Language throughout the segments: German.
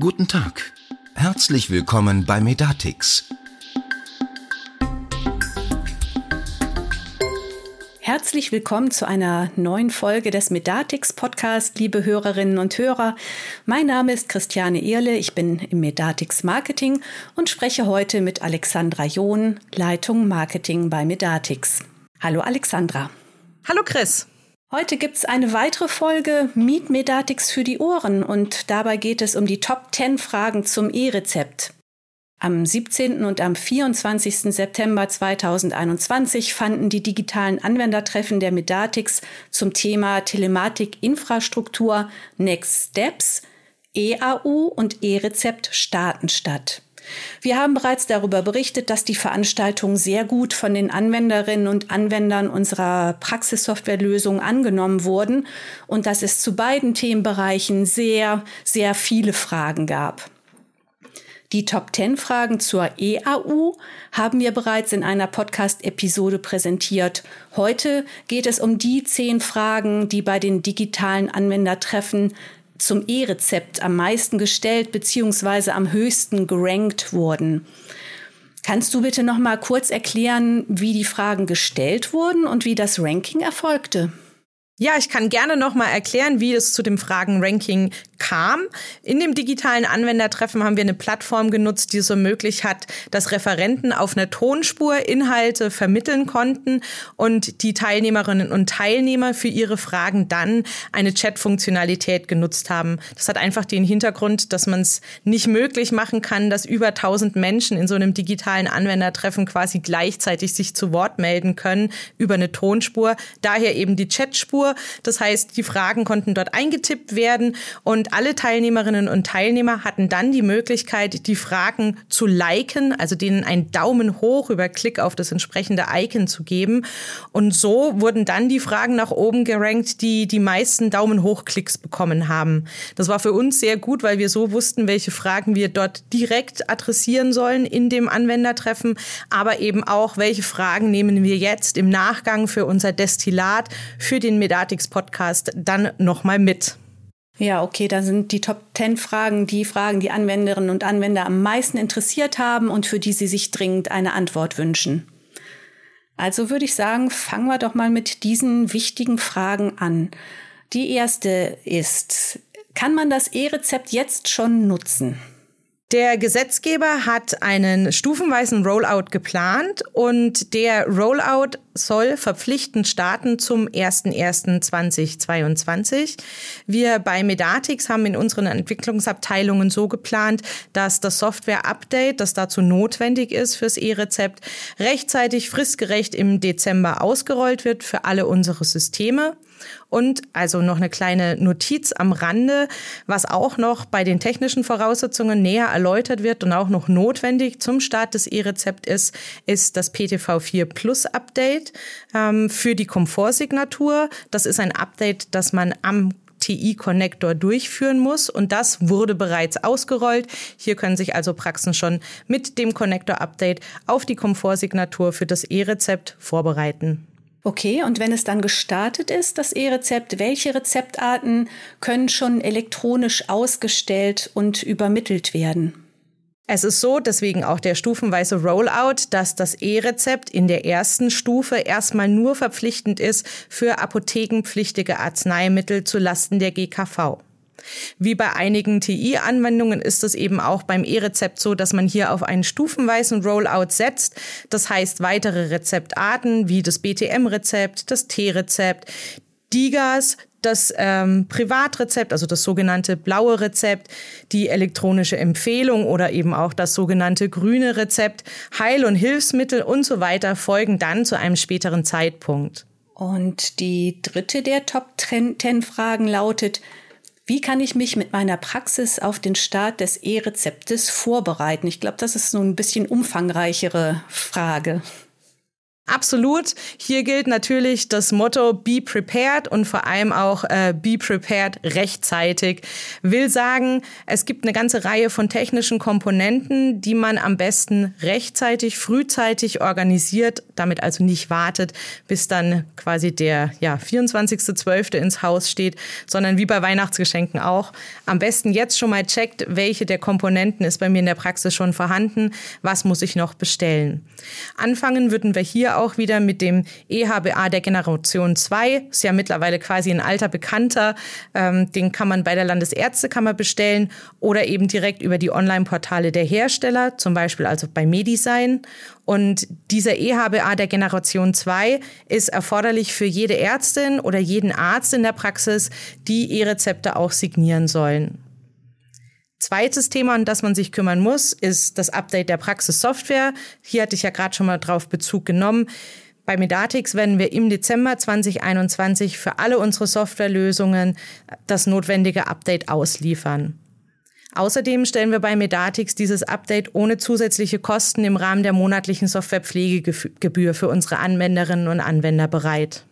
Guten Tag. Herzlich willkommen bei Medatix. Herzlich willkommen zu einer neuen Folge des Medatix Podcast, liebe Hörerinnen und Hörer. Mein Name ist Christiane Ehrle, ich bin im Medatix Marketing und spreche heute mit Alexandra John, Leitung Marketing bei Medatix. Hallo Alexandra. Hallo Chris. Heute gibt's eine weitere Folge Meet Medatix für die Ohren und dabei geht es um die Top 10 Fragen zum E-Rezept. Am 17. und am 24. September 2021 fanden die digitalen Anwendertreffen der Medatix zum Thema Telematik-Infrastruktur Next Steps, EAU und E-Rezept starten statt. Wir haben bereits darüber berichtet, dass die Veranstaltungen sehr gut von den Anwenderinnen und Anwendern unserer Praxissoftwarelösung angenommen wurden und dass es zu beiden Themenbereichen sehr, sehr viele Fragen gab. Die Top 10 Fragen zur EAU haben wir bereits in einer Podcast-Episode präsentiert. Heute geht es um die zehn Fragen, die bei den digitalen Anwendertreffen zum E-Rezept am meisten gestellt bzw. am höchsten gerankt wurden. Kannst du bitte noch mal kurz erklären, wie die Fragen gestellt wurden und wie das Ranking erfolgte? Ja, ich kann gerne noch mal erklären, wie es zu dem Fragenranking kam. In dem digitalen Anwendertreffen haben wir eine Plattform genutzt, die es ermöglicht hat, dass Referenten auf einer Tonspur Inhalte vermitteln konnten und die Teilnehmerinnen und Teilnehmer für ihre Fragen dann eine Chat-Funktionalität genutzt haben. Das hat einfach den Hintergrund, dass man es nicht möglich machen kann, dass über 1000 Menschen in so einem digitalen Anwendertreffen quasi gleichzeitig sich zu Wort melden können über eine Tonspur. Daher eben die Chatspur. Das heißt, die Fragen konnten dort eingetippt werden und alle Teilnehmerinnen und Teilnehmer hatten dann die Möglichkeit, die Fragen zu liken, also denen einen Daumen hoch über Klick auf das entsprechende Icon zu geben. Und so wurden dann die Fragen nach oben gerankt, die die meisten Daumen hoch Klicks bekommen haben. Das war für uns sehr gut, weil wir so wussten, welche Fragen wir dort direkt adressieren sollen in dem Anwendertreffen, aber eben auch, welche Fragen nehmen wir jetzt im Nachgang für unser Destillat, für den Medatix Podcast dann nochmal mit. Ja, okay, da sind die Top 10 Fragen die Fragen, die Anwenderinnen und Anwender am meisten interessiert haben und für die sie sich dringend eine Antwort wünschen. Also würde ich sagen, fangen wir doch mal mit diesen wichtigen Fragen an. Die erste ist, kann man das E-Rezept jetzt schon nutzen? Der Gesetzgeber hat einen stufenweisen Rollout geplant und der Rollout soll verpflichtend starten zum 01.01.2022. Wir bei Medatix haben in unseren Entwicklungsabteilungen so geplant, dass das Software-Update, das dazu notwendig ist fürs E-Rezept, rechtzeitig fristgerecht im Dezember ausgerollt wird für alle unsere Systeme. Und also noch eine kleine Notiz am Rande, was auch noch bei den technischen Voraussetzungen näher erläutert wird und auch noch notwendig zum Start des E-Rezept ist, ist das PTV4 Plus Update ähm, für die Komfortsignatur. Das ist ein Update, das man am TI-Connector durchführen muss und das wurde bereits ausgerollt. Hier können sich also Praxen schon mit dem Connector-Update auf die Komfortsignatur für das E-Rezept vorbereiten. Okay, und wenn es dann gestartet ist, das E-Rezept, welche Rezeptarten können schon elektronisch ausgestellt und übermittelt werden? Es ist so, deswegen auch der stufenweise Rollout, dass das E-Rezept in der ersten Stufe erstmal nur verpflichtend ist für apothekenpflichtige Arzneimittel zu Lasten der GKV. Wie bei einigen TI-Anwendungen ist es eben auch beim E-Rezept so, dass man hier auf einen stufenweisen Rollout setzt. Das heißt, weitere Rezeptarten wie das BTM-Rezept, das T-Rezept, DIGAS, das ähm, Privatrezept, also das sogenannte blaue Rezept, die elektronische Empfehlung oder eben auch das sogenannte grüne Rezept, Heil- und Hilfsmittel und so weiter folgen dann zu einem späteren Zeitpunkt. Und die dritte der Top 10 Fragen lautet, wie kann ich mich mit meiner Praxis auf den Start des E-Rezeptes vorbereiten? Ich glaube, das ist so ein bisschen umfangreichere Frage. Absolut. Hier gilt natürlich das Motto Be prepared und vor allem auch äh, Be prepared rechtzeitig. Will sagen, es gibt eine ganze Reihe von technischen Komponenten, die man am besten rechtzeitig, frühzeitig organisiert, damit also nicht wartet, bis dann quasi der ja, 24.12. ins Haus steht, sondern wie bei Weihnachtsgeschenken auch. Am besten jetzt schon mal checkt, welche der Komponenten ist bei mir in der Praxis schon vorhanden, was muss ich noch bestellen. Anfangen würden wir hier auch wieder mit dem EHBA der Generation 2. Ist ja mittlerweile quasi ein alter Bekannter. Ähm, den kann man bei der Landesärztekammer bestellen oder eben direkt über die Online-Portale der Hersteller, zum Beispiel also bei Medisign. Und dieser EHBA der Generation 2 ist erforderlich für jede Ärztin oder jeden Arzt in der Praxis, die E-Rezepte auch signieren sollen. Zweites Thema, an das man sich kümmern muss, ist das Update der Praxissoftware. Hier hatte ich ja gerade schon mal drauf Bezug genommen. Bei Medatix werden wir im Dezember 2021 für alle unsere Softwarelösungen das notwendige Update ausliefern. Außerdem stellen wir bei Medatix dieses Update ohne zusätzliche Kosten im Rahmen der monatlichen Softwarepflegegebühr für unsere Anwenderinnen und Anwender bereit.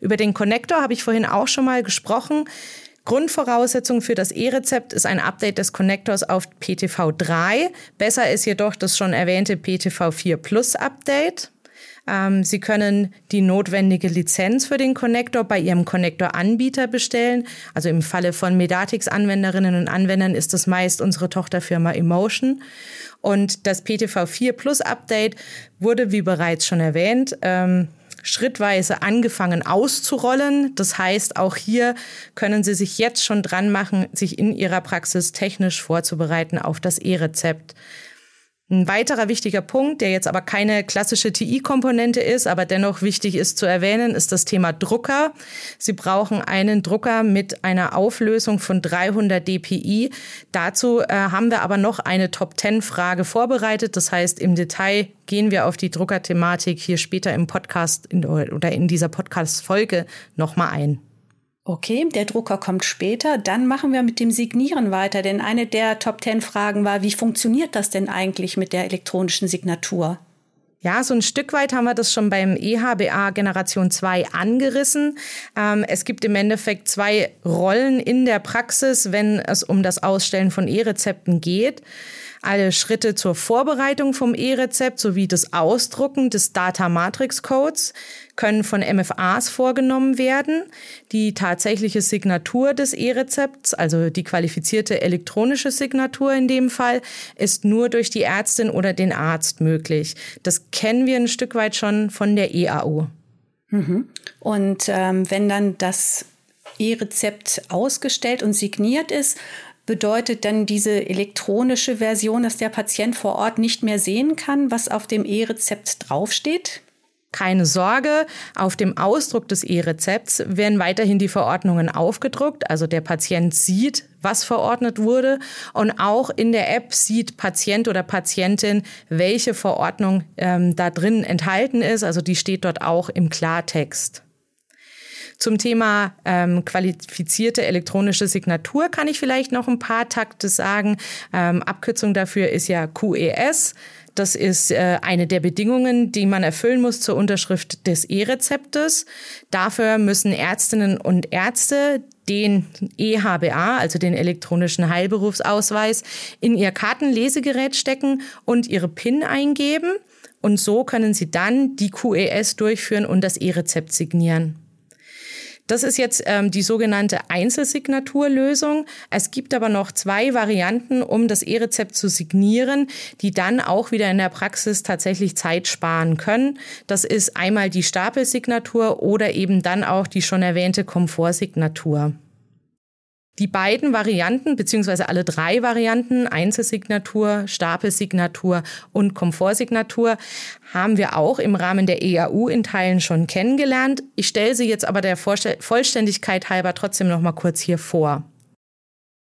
Über den Connector habe ich vorhin auch schon mal gesprochen. Grundvoraussetzung für das E-Rezept ist ein Update des Connectors auf PTV 3. Besser ist jedoch das schon erwähnte PTV 4 Plus Update. Ähm, Sie können die notwendige Lizenz für den Connector bei Ihrem Connector-Anbieter bestellen. Also im Falle von Medatix-Anwenderinnen und Anwendern ist das meist unsere Tochterfirma Emotion. Und das PTV 4 Plus Update wurde, wie bereits schon erwähnt, ähm, schrittweise angefangen auszurollen. Das heißt, auch hier können Sie sich jetzt schon dran machen, sich in Ihrer Praxis technisch vorzubereiten auf das E-Rezept. Ein weiterer wichtiger Punkt, der jetzt aber keine klassische TI-Komponente ist, aber dennoch wichtig ist zu erwähnen, ist das Thema Drucker. Sie brauchen einen Drucker mit einer Auflösung von 300 dpi. Dazu äh, haben wir aber noch eine Top-10-Frage vorbereitet. Das heißt, im Detail gehen wir auf die Druckerthematik hier später im Podcast in, oder in dieser Podcast-Folge nochmal ein. Okay, der Drucker kommt später. Dann machen wir mit dem Signieren weiter, denn eine der Top Ten Fragen war, wie funktioniert das denn eigentlich mit der elektronischen Signatur? Ja, so ein Stück weit haben wir das schon beim EHBA Generation 2 angerissen. Ähm, es gibt im Endeffekt zwei Rollen in der Praxis, wenn es um das Ausstellen von E-Rezepten geht. Alle Schritte zur Vorbereitung vom E-Rezept sowie das Ausdrucken des Data Matrix Codes können von MFAs vorgenommen werden. Die tatsächliche Signatur des E-Rezepts, also die qualifizierte elektronische Signatur in dem Fall, ist nur durch die Ärztin oder den Arzt möglich. Das kennen wir ein Stück weit schon von der EAU. Mhm. Und ähm, wenn dann das E-Rezept ausgestellt und signiert ist, bedeutet dann diese elektronische Version, dass der Patient vor Ort nicht mehr sehen kann, was auf dem E-Rezept draufsteht? Keine Sorge, auf dem Ausdruck des E-Rezepts werden weiterhin die Verordnungen aufgedruckt. Also der Patient sieht, was verordnet wurde. Und auch in der App sieht Patient oder Patientin, welche Verordnung ähm, da drin enthalten ist. Also die steht dort auch im Klartext. Zum Thema ähm, qualifizierte elektronische Signatur kann ich vielleicht noch ein paar Takte sagen. Ähm, Abkürzung dafür ist ja QES. Das ist äh, eine der Bedingungen, die man erfüllen muss zur Unterschrift des E-Rezeptes. Dafür müssen Ärztinnen und Ärzte den EHBA, also den elektronischen Heilberufsausweis, in ihr Kartenlesegerät stecken und ihre PIN eingeben. Und so können sie dann die QES durchführen und das E-Rezept signieren. Das ist jetzt ähm, die sogenannte Einzelsignaturlösung. Es gibt aber noch zwei Varianten, um das E-Rezept zu signieren, die dann auch wieder in der Praxis tatsächlich Zeit sparen können. Das ist einmal die Stapelsignatur oder eben dann auch die schon erwähnte Komfortsignatur. Die beiden Varianten, beziehungsweise alle drei Varianten, Einzelsignatur, Stapelsignatur und Komfortsignatur, haben wir auch im Rahmen der EAU in Teilen schon kennengelernt. Ich stelle sie jetzt aber der Vollständigkeit halber trotzdem noch mal kurz hier vor.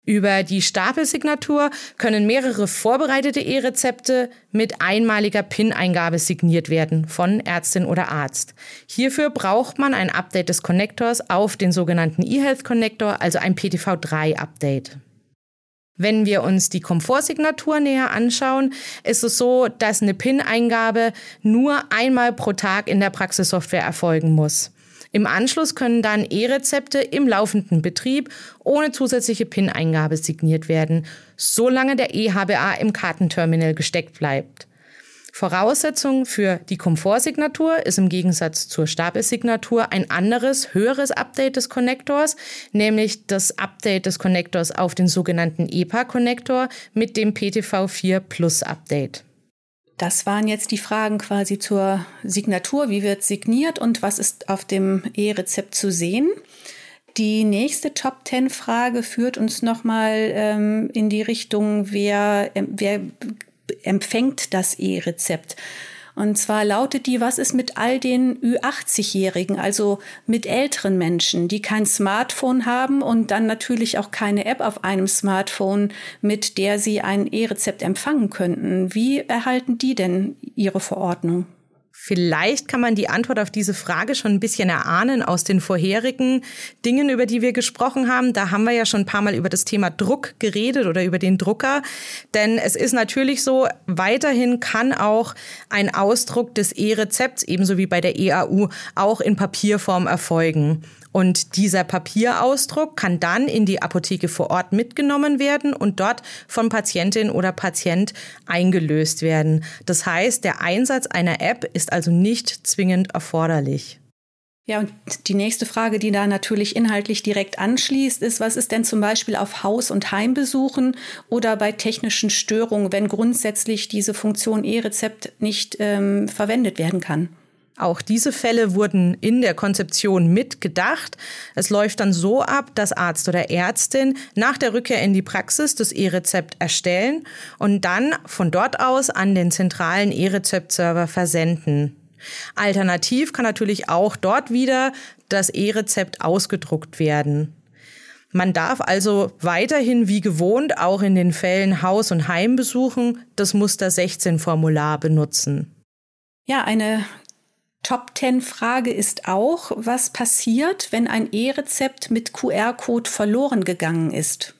Über die Stapelsignatur können mehrere vorbereitete E-Rezepte mit einmaliger PIN-Eingabe signiert werden von Ärztin oder Arzt. Hierfür braucht man ein Update des Connectors auf den sogenannten eHealth Connector, also ein PTV3-Update. Wenn wir uns die Komfortsignatur näher anschauen, ist es so, dass eine PIN-Eingabe nur einmal pro Tag in der Praxissoftware erfolgen muss. Im Anschluss können dann E-Rezepte im laufenden Betrieb ohne zusätzliche PIN-Eingabe signiert werden, solange der E-HBA im Kartenterminal gesteckt bleibt. Voraussetzung für die Komfortsignatur ist im Gegensatz zur Stapelsignatur ein anderes, höheres Update des Konnektors, nämlich das Update des Konnektors auf den sogenannten EPA-Konnektor mit dem PTV4 Plus Update. Das waren jetzt die Fragen quasi zur Signatur. Wie wird signiert und was ist auf dem E-Rezept zu sehen? Die nächste Top 10 Frage führt uns nochmal ähm, in die Richtung, wer, äh, wer empfängt das E-Rezept. Und zwar lautet die, was ist mit all den Ü80-Jährigen, also mit älteren Menschen, die kein Smartphone haben und dann natürlich auch keine App auf einem Smartphone, mit der sie ein E-Rezept empfangen könnten. Wie erhalten die denn ihre Verordnung? Vielleicht kann man die Antwort auf diese Frage schon ein bisschen erahnen aus den vorherigen Dingen, über die wir gesprochen haben. Da haben wir ja schon ein paar Mal über das Thema Druck geredet oder über den Drucker. Denn es ist natürlich so, weiterhin kann auch ein Ausdruck des E-Rezepts, ebenso wie bei der EAU, auch in Papierform erfolgen. Und dieser Papierausdruck kann dann in die Apotheke vor Ort mitgenommen werden und dort von Patientin oder Patient eingelöst werden. Das heißt, der Einsatz einer App ist also nicht zwingend erforderlich. Ja, und die nächste Frage, die da natürlich inhaltlich direkt anschließt, ist, was ist denn zum Beispiel auf Haus- und Heimbesuchen oder bei technischen Störungen, wenn grundsätzlich diese Funktion E-Rezept nicht ähm, verwendet werden kann? Auch diese Fälle wurden in der Konzeption mitgedacht. Es läuft dann so ab, dass Arzt oder Ärztin nach der Rückkehr in die Praxis das E-Rezept erstellen und dann von dort aus an den zentralen E-Rezept-Server versenden. Alternativ kann natürlich auch dort wieder das E-Rezept ausgedruckt werden. Man darf also weiterhin wie gewohnt auch in den Fällen Haus- und Heimbesuchen das Muster 16 Formular benutzen. Ja, eine Top 10 Frage ist auch, was passiert, wenn ein E-Rezept mit QR-Code verloren gegangen ist?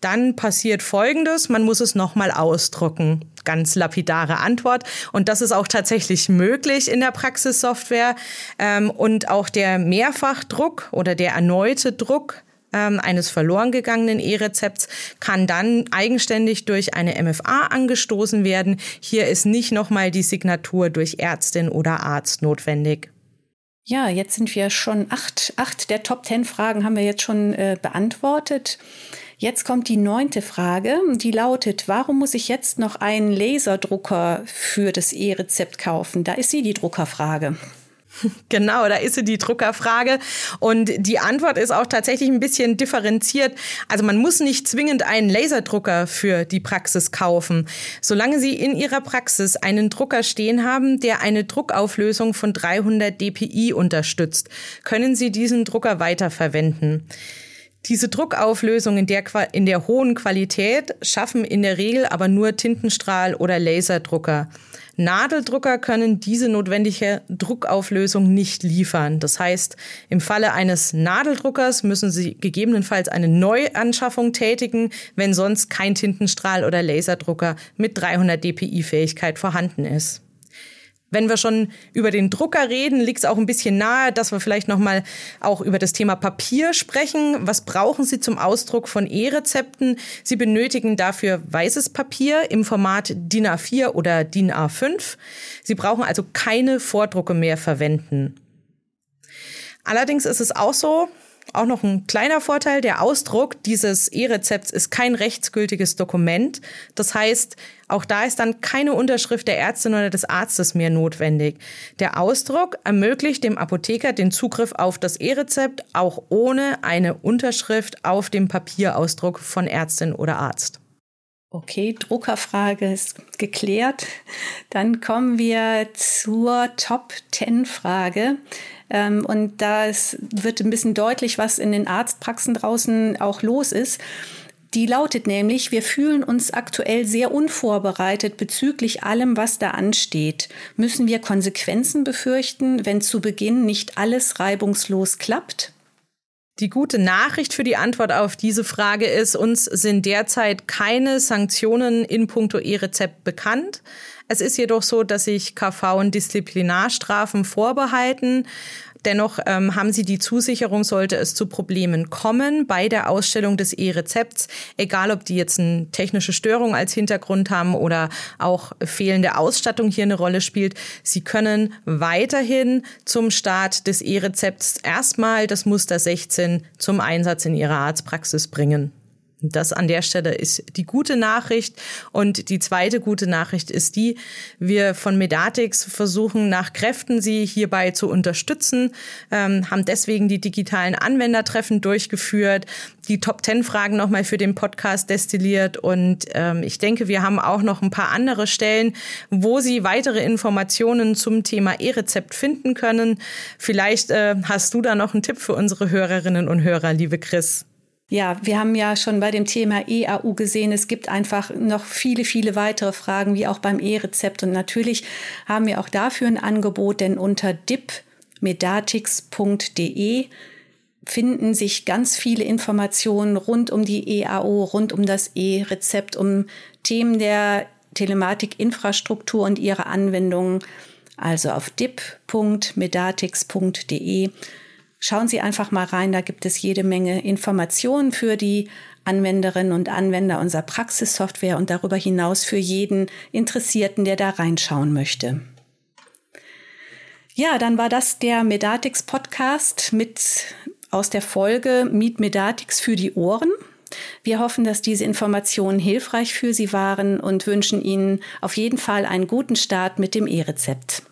Dann passiert Folgendes, man muss es nochmal ausdrucken. Ganz lapidare Antwort. Und das ist auch tatsächlich möglich in der Praxissoftware. Ähm, und auch der Mehrfachdruck oder der erneute Druck ähm, eines verloren gegangenen E-Rezepts kann dann eigenständig durch eine MFA angestoßen werden. Hier ist nicht nochmal die Signatur durch Ärztin oder Arzt notwendig. Ja, jetzt sind wir schon acht, acht der Top Ten Fragen haben wir jetzt schon äh, beantwortet. Jetzt kommt die neunte Frage, die lautet, warum muss ich jetzt noch einen Laserdrucker für das E-Rezept kaufen? Da ist sie, die Druckerfrage. Genau, da ist sie die Druckerfrage. Und die Antwort ist auch tatsächlich ein bisschen differenziert. Also man muss nicht zwingend einen Laserdrucker für die Praxis kaufen. Solange Sie in Ihrer Praxis einen Drucker stehen haben, der eine Druckauflösung von 300 dpi unterstützt, können Sie diesen Drucker weiterverwenden. Diese Druckauflösung in der, in der hohen Qualität schaffen in der Regel aber nur Tintenstrahl- oder Laserdrucker. Nadeldrucker können diese notwendige Druckauflösung nicht liefern. Das heißt, im Falle eines Nadeldruckers müssen Sie gegebenenfalls eine Neuanschaffung tätigen, wenn sonst kein Tintenstrahl- oder Laserdrucker mit 300 dpi Fähigkeit vorhanden ist. Wenn wir schon über den Drucker reden, liegt es auch ein bisschen nahe, dass wir vielleicht noch mal auch über das Thema Papier sprechen. Was brauchen Sie zum Ausdruck von E-Rezepten? Sie benötigen dafür weißes Papier im Format DIN A4 oder DIN A5. Sie brauchen also keine Vordrucke mehr verwenden. Allerdings ist es auch so, auch noch ein kleiner Vorteil, der Ausdruck dieses E-Rezepts ist kein rechtsgültiges Dokument. Das heißt, auch da ist dann keine Unterschrift der Ärztin oder des Arztes mehr notwendig. Der Ausdruck ermöglicht dem Apotheker den Zugriff auf das E-Rezept auch ohne eine Unterschrift auf dem Papierausdruck von Ärztin oder Arzt. Okay, Druckerfrage ist geklärt. Dann kommen wir zur Top 10 Frage. Ähm, und da wird ein bisschen deutlich, was in den Arztpraxen draußen auch los ist. Die lautet nämlich, wir fühlen uns aktuell sehr unvorbereitet bezüglich allem, was da ansteht. Müssen wir Konsequenzen befürchten, wenn zu Beginn nicht alles reibungslos klappt? Die gute Nachricht für die Antwort auf diese Frage ist, uns sind derzeit keine Sanktionen in puncto E-Rezept bekannt. Es ist jedoch so, dass sich KV und Disziplinarstrafen vorbehalten. Dennoch ähm, haben sie die Zusicherung, sollte es zu Problemen kommen bei der Ausstellung des E-Rezepts, egal ob die jetzt eine technische Störung als Hintergrund haben oder auch fehlende Ausstattung hier eine Rolle spielt. Sie können weiterhin zum Start des E-Rezepts erstmal das Muster 16 zum Einsatz in ihrer Arztpraxis bringen. Das an der Stelle ist die gute Nachricht. Und die zweite gute Nachricht ist die, wir von Medatix versuchen nach Kräften sie hierbei zu unterstützen, ähm, haben deswegen die digitalen Anwendertreffen durchgeführt, die Top 10 Fragen nochmal für den Podcast destilliert. Und ähm, ich denke, wir haben auch noch ein paar andere Stellen, wo Sie weitere Informationen zum Thema E-Rezept finden können. Vielleicht äh, hast du da noch einen Tipp für unsere Hörerinnen und Hörer, liebe Chris. Ja, wir haben ja schon bei dem Thema EAU gesehen, es gibt einfach noch viele, viele weitere Fragen, wie auch beim E-Rezept. Und natürlich haben wir auch dafür ein Angebot, denn unter dipmedatix.de finden sich ganz viele Informationen rund um die EAO, rund um das E-Rezept, um Themen der Telematikinfrastruktur und ihre Anwendungen. Also auf dip.medatix.de Schauen Sie einfach mal rein, da gibt es jede Menge Informationen für die Anwenderinnen und Anwender unserer Praxissoftware und darüber hinaus für jeden Interessierten, der da reinschauen möchte. Ja, dann war das der Medatix Podcast mit aus der Folge Meet Medatix für die Ohren. Wir hoffen, dass diese Informationen hilfreich für Sie waren und wünschen Ihnen auf jeden Fall einen guten Start mit dem E-Rezept.